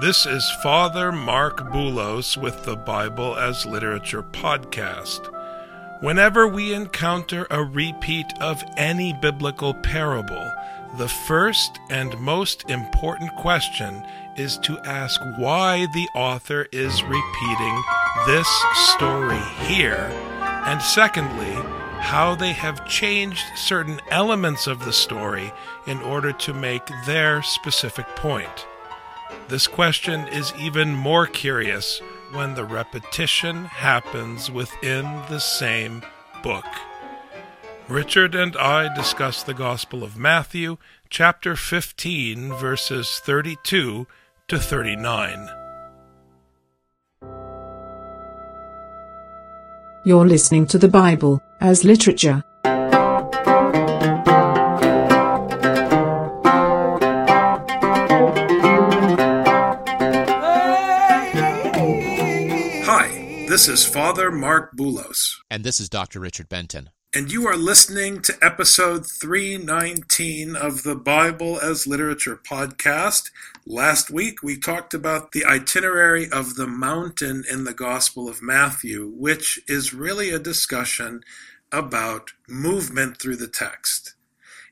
This is Father Marc Boulos with the Bible as Literature podcast. Whenever we encounter a repeat of any biblical parable, the first and most important question is to ask why the author is repeating this story here, and secondly, how they have changed certain elements of the story in order to make their specific point. This question is even more curious when the repetition happens within the same book. Richard and I discuss the Gospel of Matthew, chapter 15, verses 32 to 39. You're listening to the Bible as literature. This is Father Marc Boulos. And this is Dr. Richard Benton. And you are listening to episode 319 of the Bible as Literature podcast. Last week we talked about the itinerary of the mountain in the Gospel of Matthew, which is really a discussion about movement through the text.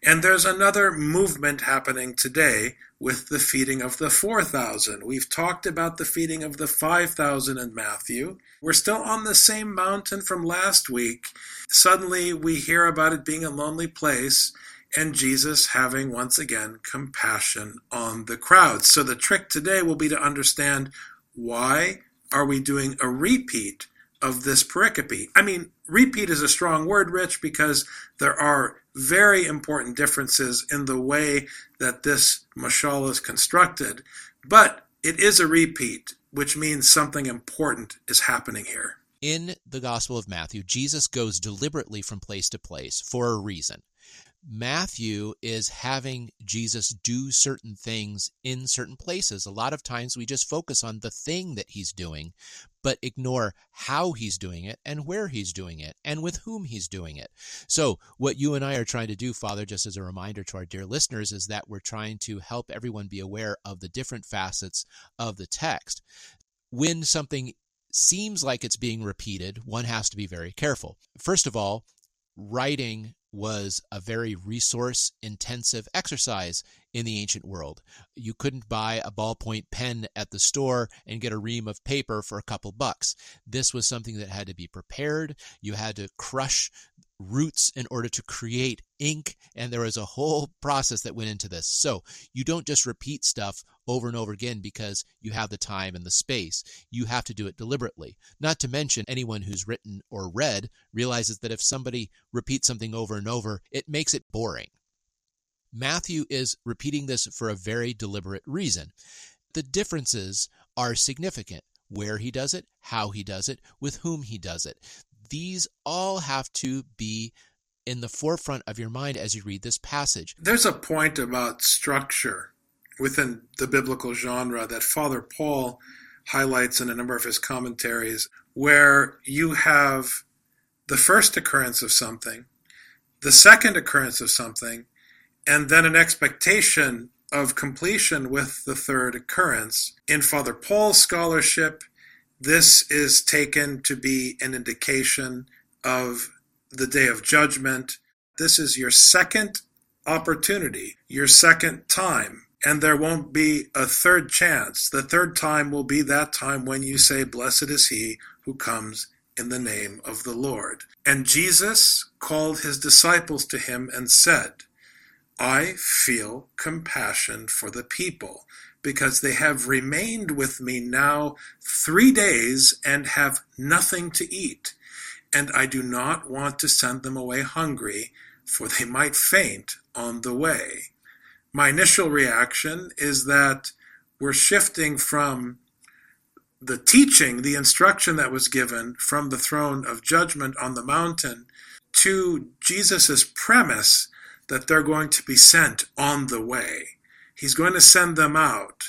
And there's another movement happening today with the feeding of the 4,000. We've talked about the feeding of the 5,000 in Matthew. We're still on the same mountain from last week. Suddenly we hear about it being a lonely place and Jesus having once again compassion on the crowds. So the trick today will be to understand why are we doing a repeat of this pericope? I mean, repeat is a strong word, Rich, because there are very important differences in the way that this mashal is constructed, but it is a repeat, which means something important is happening here. In the Gospel of Matthew, Jesus goes deliberately from place to place for a reason. Matthew is having Jesus do certain things in certain places. A lot of times we just focus on the thing that he's doing, but ignore how he's doing it and where he's doing it and with whom he's doing it. So, what you and I are trying to do, Father, just as a reminder to our dear listeners, is that we're trying to help everyone be aware of the different facets of the text. When something seems like it's being repeated, one has to be very careful. First of all, writing was a very resource intensive exercise in the ancient world. You couldn't buy a ballpoint pen at the store and get a ream of paper for a couple bucks. This was something that had to be prepared. You had to crush roots in order to create ink and there was a whole process that went into this. So you don't just repeat stuff over and over again because you have the time and the space. You have to do it deliberately. Not to mention anyone who's written or read realizes that if somebody repeats something over and over it makes it boring. Matthew is repeating this for a very deliberate reason. The differences are significant. Where he does it, how he does it, with whom he does it these all have to be in the forefront of your mind as you read this passage. There's a point about structure within the biblical genre that Father Paul highlights in a number of his commentaries, where you have the first occurrence of something, the second occurrence of something, and then an expectation of completion with the third occurrence. In Father Paul's scholarship, this is taken to be an indication of the day of judgment. This is your second opportunity, your second time, and there won't be a third chance. The third time will be that time when you say, Blessed is he who comes in the name of the Lord. And Jesus called his disciples to him and said, I feel compassion for the people because they have remained with me now three days and have nothing to eat. And I do not want to send them away hungry, for they might faint on the way. My initial reaction is that we're shifting from the teaching, the instruction that was given from the throne of judgment on the mountain to Jesus' premise that they're going to be sent on the way. He's going to send them out.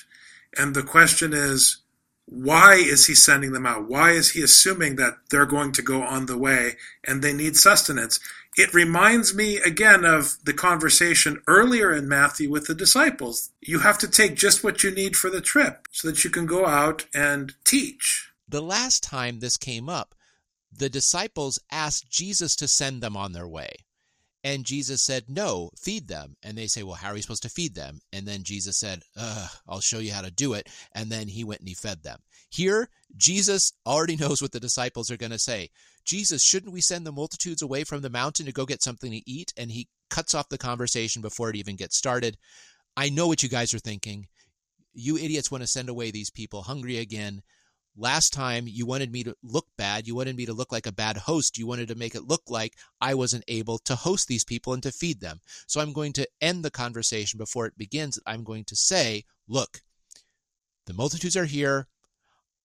And the question is, why is he sending them out? Why is he assuming that they're going to go on the way and they need sustenance? It reminds me again of the conversation earlier in Matthew with the disciples. You have to take just what you need for the trip so that you can go out and teach. The last time this came up, the disciples asked Jesus to send them on their way. And Jesus said, No, feed them. And they say, Well, how are we supposed to feed them? And then Jesus said, I'll show you how to do it. And then he went and he fed them. Here, Jesus already knows what the disciples are going to say. Jesus, shouldn't we send the multitudes away from the mountain to go get something to eat? And he cuts off the conversation before it even gets started. I know what you guys are thinking. You idiots want to send away these people hungry again. Last time you wanted me to look bad. You wanted me to look like a bad host. You wanted to make it look like I wasn't able to host these people and to feed them. So I'm going to end the conversation before it begins. I'm going to say, look, the multitudes are here.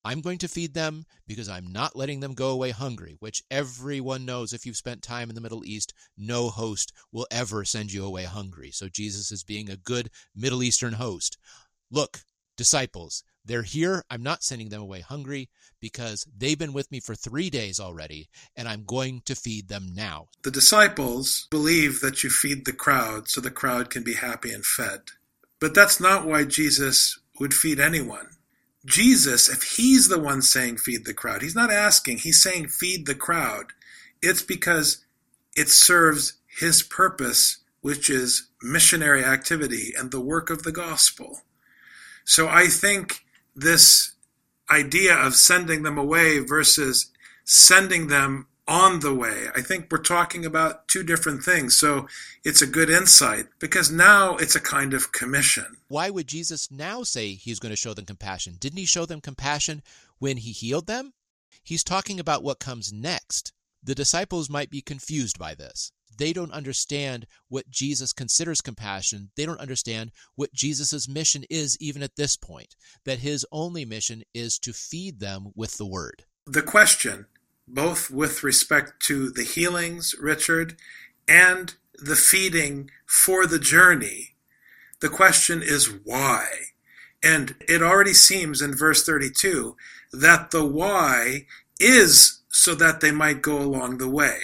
I'm going to feed them because I'm not letting them go away hungry, which everyone knows if you've spent time in the Middle East, no host will ever send you away hungry. So Jesus is being a good Middle Eastern host. Look, disciples, they're here. I'm not sending them away hungry because they've been with me for three days already, and I'm going to feed them now. The disciples believe that you feed the crowd so the crowd can be happy and fed. But that's not why Jesus would feed anyone. Jesus, if he's the one saying feed the crowd, he's not asking, he's saying feed the crowd. It's because it serves his purpose, which is missionary activity and the work of the gospel. So I think this idea of sending them away versus sending them on the way. I think we're talking about two different things. So it's a good insight because now it's a kind of commission. Why would Jesus now say he's going to show them compassion? Didn't he show them compassion when he healed them? He's talking about what comes next. The disciples might be confused by this they don't understand what Jesus considers compassion. They don't understand what Jesus' mission is, even at this point, that his only mission is to feed them with the word. The question, both with respect to the healings, Richard, and the feeding for the journey, the question is why? And it already seems in verse 32 that the why is so that they might go along the way.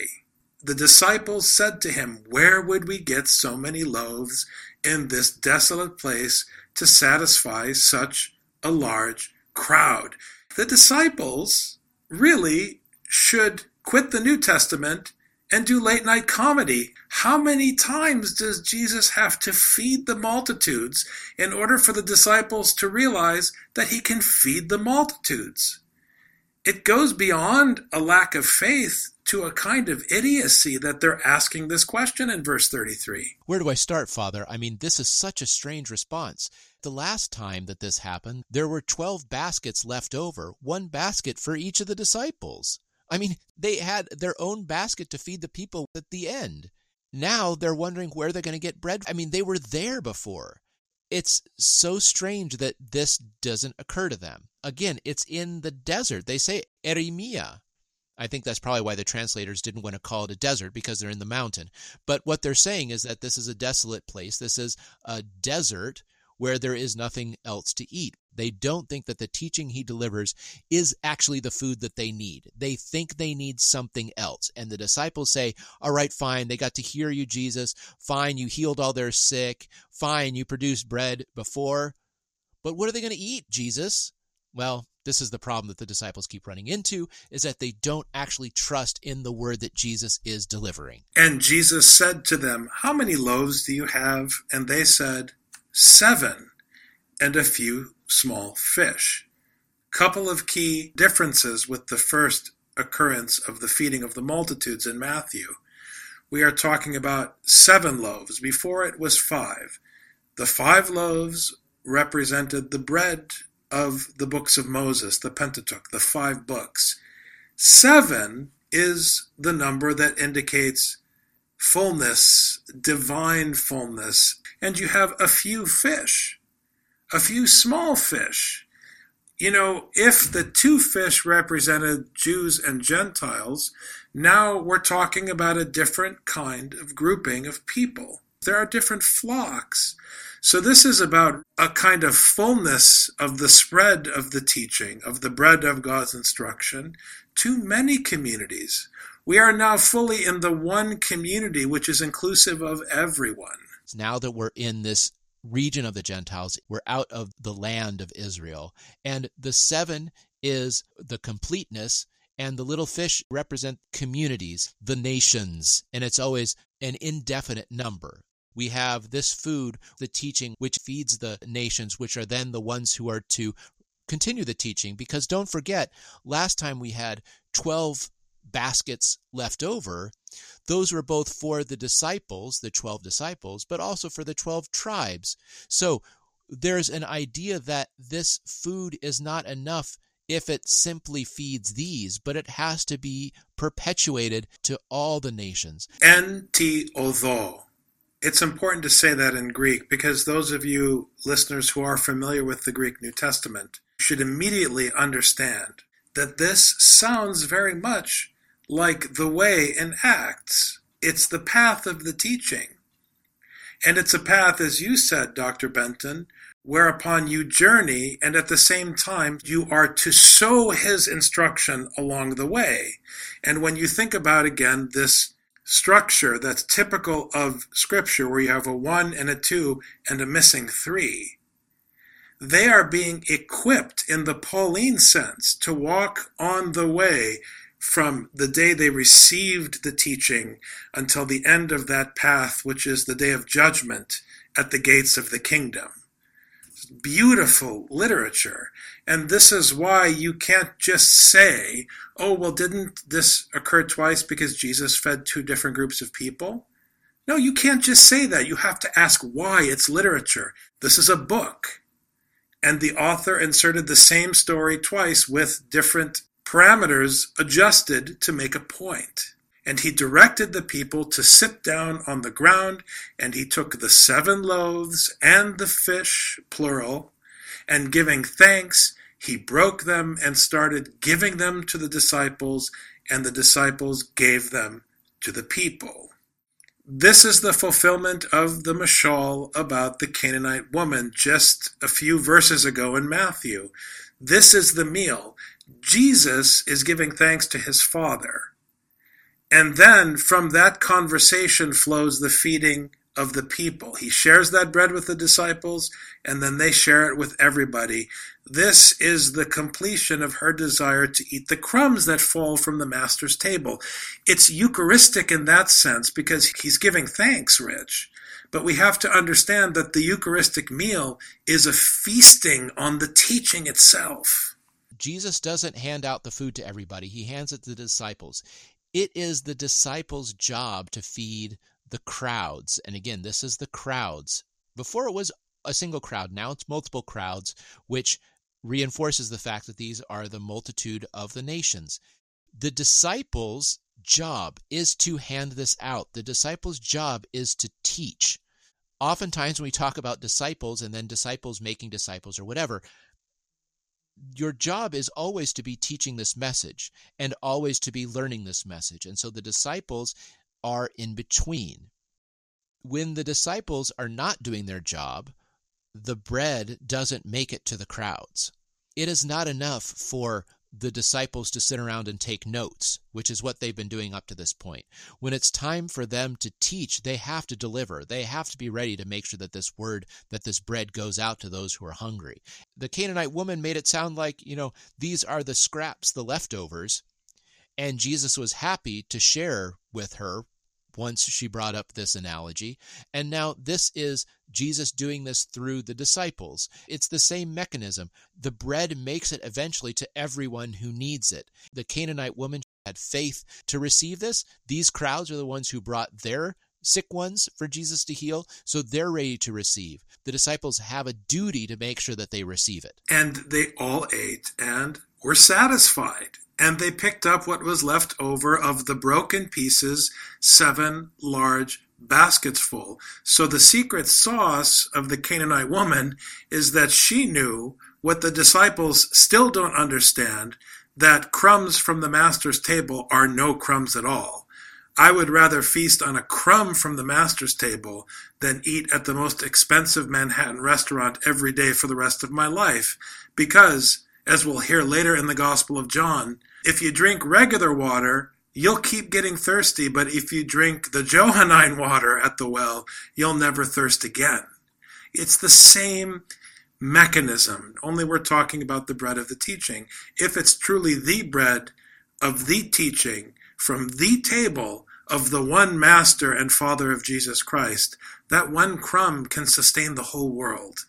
The disciples said to him, Where would we get so many loaves in this desolate place to satisfy such a large crowd? The disciples really should quit the New Testament and do late night comedy. How many times does Jesus have to feed the multitudes in order for the disciples to realize that he can feed the multitudes? It goes beyond a lack of faith to a kind of idiocy that they're asking this question in verse 33. Where do I start, Father? I mean, this is such a strange response. The last time that this happened, there were 12 baskets left over, one basket for each of the disciples. I mean, they had their own basket to feed the people at the end. Now they're wondering where they're going to get bread. I mean, they were there before. It's so strange that this doesn't occur to them. Again, it's in the desert. They say Eremia, I think that's probably why the translators didn't want to call it a desert because they're in the mountain. But what they're saying is that this is a desolate place. This is a desert where there is nothing else to eat. They don't think that the teaching he delivers is actually the food that they need. They think they need something else. And the disciples say, All right, fine. They got to hear you, Jesus. Fine. You healed all their sick. Fine. You produced bread before. But what are they going to eat, Jesus? Well, this is the problem that the disciples keep running into is that they don't actually trust in the word that Jesus is delivering. And Jesus said to them, How many loaves do you have? And they said, Seven, and a few small fish. Couple of key differences with the first occurrence of the feeding of the multitudes in Matthew. We are talking about seven loaves. Before it was five. The five loaves represented the bread of the books of Moses, the Pentateuch, the five books. Seven is the number that indicates fullness, divine fullness, and you have a few fish. a few small fish. You know, if the two fish represented Jews and Gentiles, now we're talking about a different kind of grouping of people. There are different flocks. So this is about a kind of fullness of the spread of the teaching, of the bread of God's instruction to many communities. We are now fully in the one community which is inclusive of everyone. Now that we're in this region of the Gentiles, we're out of the land of Israel. And the seven is the completeness, and the little fish represent communities, the nations, and it's always an indefinite number we have this food, the teaching, which feeds the nations, which are then the ones who are to continue the teaching. Because don't forget, last time we had 12 baskets left over. Those were both for the disciples, the 12 disciples, but also for the 12 tribes. So there's an idea that this food is not enough if it simply feeds these, but it has to be perpetuated to all the nations. Odo. It's important to say that in Greek because those of you listeners who are familiar with the Greek New Testament should immediately understand that this sounds very much like the way in Acts. It's the path of the teaching. And it's a path, as you said, Dr. Benton, whereupon you journey, and at the same time, you are to sow his instruction along the way. And when you think about, again, this structure that's typical of Scripture, where you have a one and a two and a missing three. They are being equipped in the Pauline sense to walk on the way from the day they received the teaching until the end of that path, which is the day of judgment at the gates of the kingdom. Beautiful literature. And this is why you can't just say, oh, well, didn't this occur twice because Jesus fed two different groups of people? No, you can't just say that. You have to ask why it's literature. This is a book. And the author inserted the same story twice with different parameters adjusted to make a point. And he directed the people to sit down on the ground, and he took the seven loaves and the fish, plural, and giving thanks, he broke them and started giving them to the disciples, and the disciples gave them to the people. This is the fulfillment of the mashal about the Canaanite woman just a few verses ago in Matthew. This is the meal. Jesus is giving thanks to his Father. And then from that conversation flows the feeding of the people. He shares that bread with the disciples, and then they share it with everybody. This is the completion of her desire to eat the crumbs that fall from the Master's table. It's Eucharistic in that sense because he's giving thanks, Rich. But we have to understand that the Eucharistic meal is a feasting on the teaching itself. Jesus doesn't hand out the food to everybody, he hands it to the disciples. It is the disciples' job to feed the crowds. And again, this is the crowds. Before it was a single crowd, now it's multiple crowds, which reinforces the fact that these are the multitude of the nations. The disciples' job is to hand this out. The disciples' job is to teach. Oftentimes, when we talk about disciples and then disciples making disciples or whatever, your job is always to be teaching this message and always to be learning this message. And so the disciples are in between. When the disciples are not doing their job, the bread doesn't make it to the crowds. It is not enough for the disciples to sit around and take notes, which is what they've been doing up to this point. When it's time for them to teach, they have to deliver. They have to be ready to make sure that this word, that this bread goes out to those who are hungry. The Canaanite woman made it sound like, you know, these are the scraps, the leftovers. And Jesus was happy to share with her once she brought up this analogy. And now this is Jesus doing this through the disciples. It's the same mechanism. The bread makes it eventually to everyone who needs it. The Canaanite woman had faith to receive this. These crowds are the ones who brought their sick ones for Jesus to heal, so they're ready to receive. The disciples have a duty to make sure that they receive it. And they all ate and were satisfied and they picked up what was left over of the broken pieces, seven large baskets full. So the secret sauce of the Canaanite woman is that she knew what the disciples still don't understand that crumbs from the master's table are no crumbs at all. I would rather feast on a crumb from the master's table than eat at the most expensive Manhattan restaurant every day for the rest of my life. Because, as we'll hear later in the Gospel of John, if you drink regular water, you'll keep getting thirsty, but if you drink the Johannine water at the well, you'll never thirst again. It's the same mechanism, only we're talking about the bread of the teaching. If it's truly the bread of the teaching from the table of the one Master and Father of Jesus Christ, that one crumb can sustain the whole world.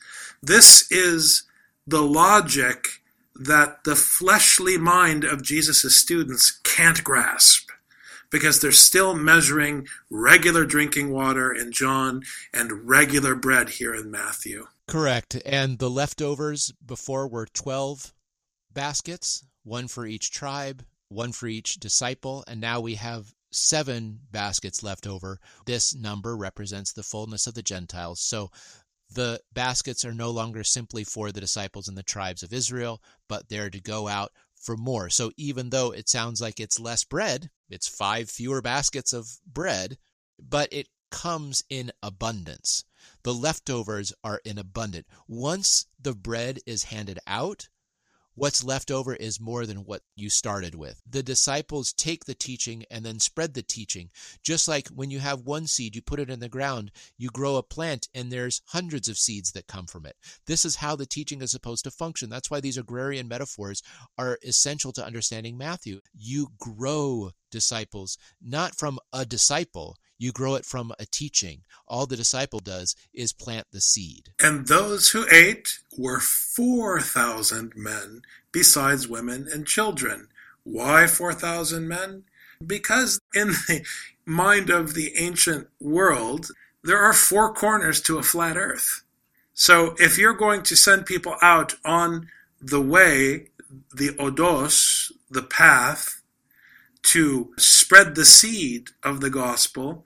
This is the logic that the fleshly mind of Jesus' students can't grasp because they're still measuring regular drinking water in John and regular bread here in Matthew. Correct. And the leftovers before were 12 baskets, one for each tribe, one for each disciple, and now we have seven baskets left over. This number represents the fullness of the Gentiles. So the baskets are no longer simply for the disciples and the tribes of Israel, but they're to go out for more. So even though it sounds like it's less bread, it's five fewer baskets of bread, but it comes in abundance. The leftovers are in abundance. Once the bread is handed out, what's left over is more than what you started with. The disciples take the teaching and then spread the teaching. Just like when you have one seed, you put it in the ground, you grow a plant, and there's hundreds of seeds that come from it. This is how the teaching is supposed to function. That's why these agrarian metaphors are essential to understanding Matthew. You grow disciples, not from a disciple. You grow it from a teaching. All the disciple does is plant the seed. And those who ate were 4,000 men, besides women and children. Why 4,000 men? Because in the mind of the ancient world, there are four corners to a flat earth. So if you're going to send people out on the way, the odos, the path, to spread the seed of the gospel,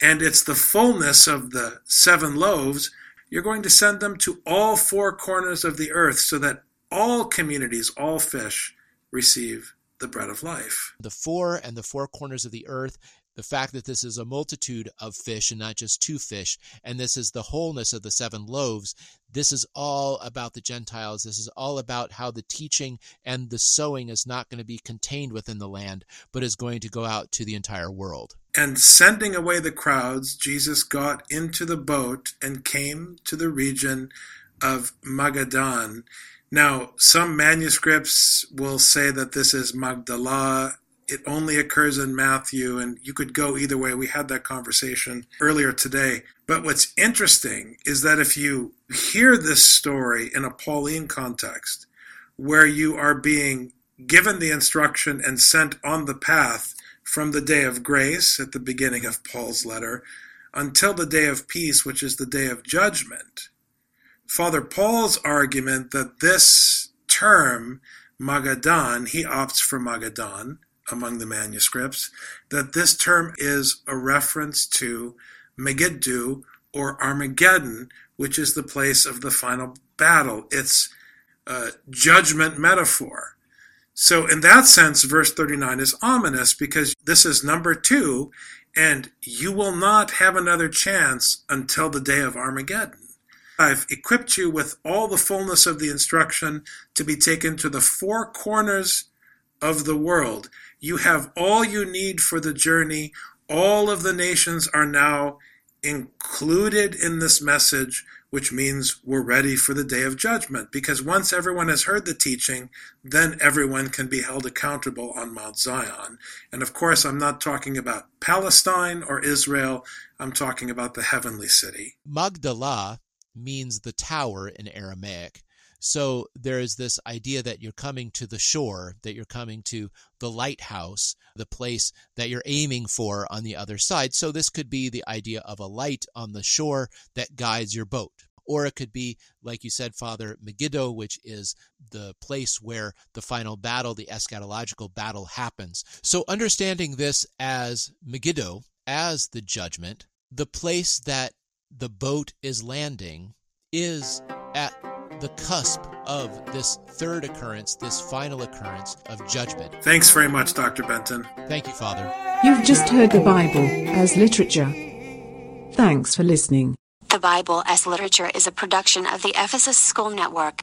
and it's the fullness of the seven loaves, you're going to send them to all four corners of the earth so that all communities, all fish receive the bread of life. The four and the four corners of the earth the fact that this is a multitude of fish and not just two fish, and this is the wholeness of the seven loaves, this is all about the Gentiles. This is all about how the teaching and the sowing is not going to be contained within the land, but is going to go out to the entire world. And sending away the crowds, Jesus got into the boat and came to the region of Magadan. Now, some manuscripts will say that this is Magdala it only occurs in Matthew, and you could go either way. We had that conversation earlier today. But what's interesting is that if you hear this story in a Pauline context, where you are being given the instruction and sent on the path from the day of grace at the beginning of Paul's letter until the day of peace, which is the day of judgment, Father Paul's argument that this term, Magadan, he opts for Magadan, among the manuscripts that this term is a reference to Megiddo or Armageddon, which is the place of the final battle. It's a judgment metaphor. So, in that sense, verse 39 is ominous because this is number two, and you will not have another chance until the day of Armageddon. I've equipped you with all the fullness of the instruction to be taken to the four corners of the world. You have all you need for the journey. All of the nations are now included in this message, which means we're ready for the day of judgment. Because once everyone has heard the teaching, then everyone can be held accountable on Mount Zion. And of course, I'm not talking about Palestine or Israel, I'm talking about the heavenly city. Magdala means the tower in Aramaic. So there is this idea that you're coming to the shore, that you're coming to the lighthouse, the place that you're aiming for on the other side. So this could be the idea of a light on the shore that guides your boat. Or it could be, like you said, Father, Megiddo, which is the place where the final battle, the eschatological battle, happens. So understanding this as Megiddo, as the judgment, the place that the boat is landing is at the cusp of this third occurrence, this final occurrence of judgment. Thanks very much, Dr. Benton. Thank you, Father. You've just heard the Bible as literature. Thanks for listening. The Bible as Literature is a production of the Ephesus School Network.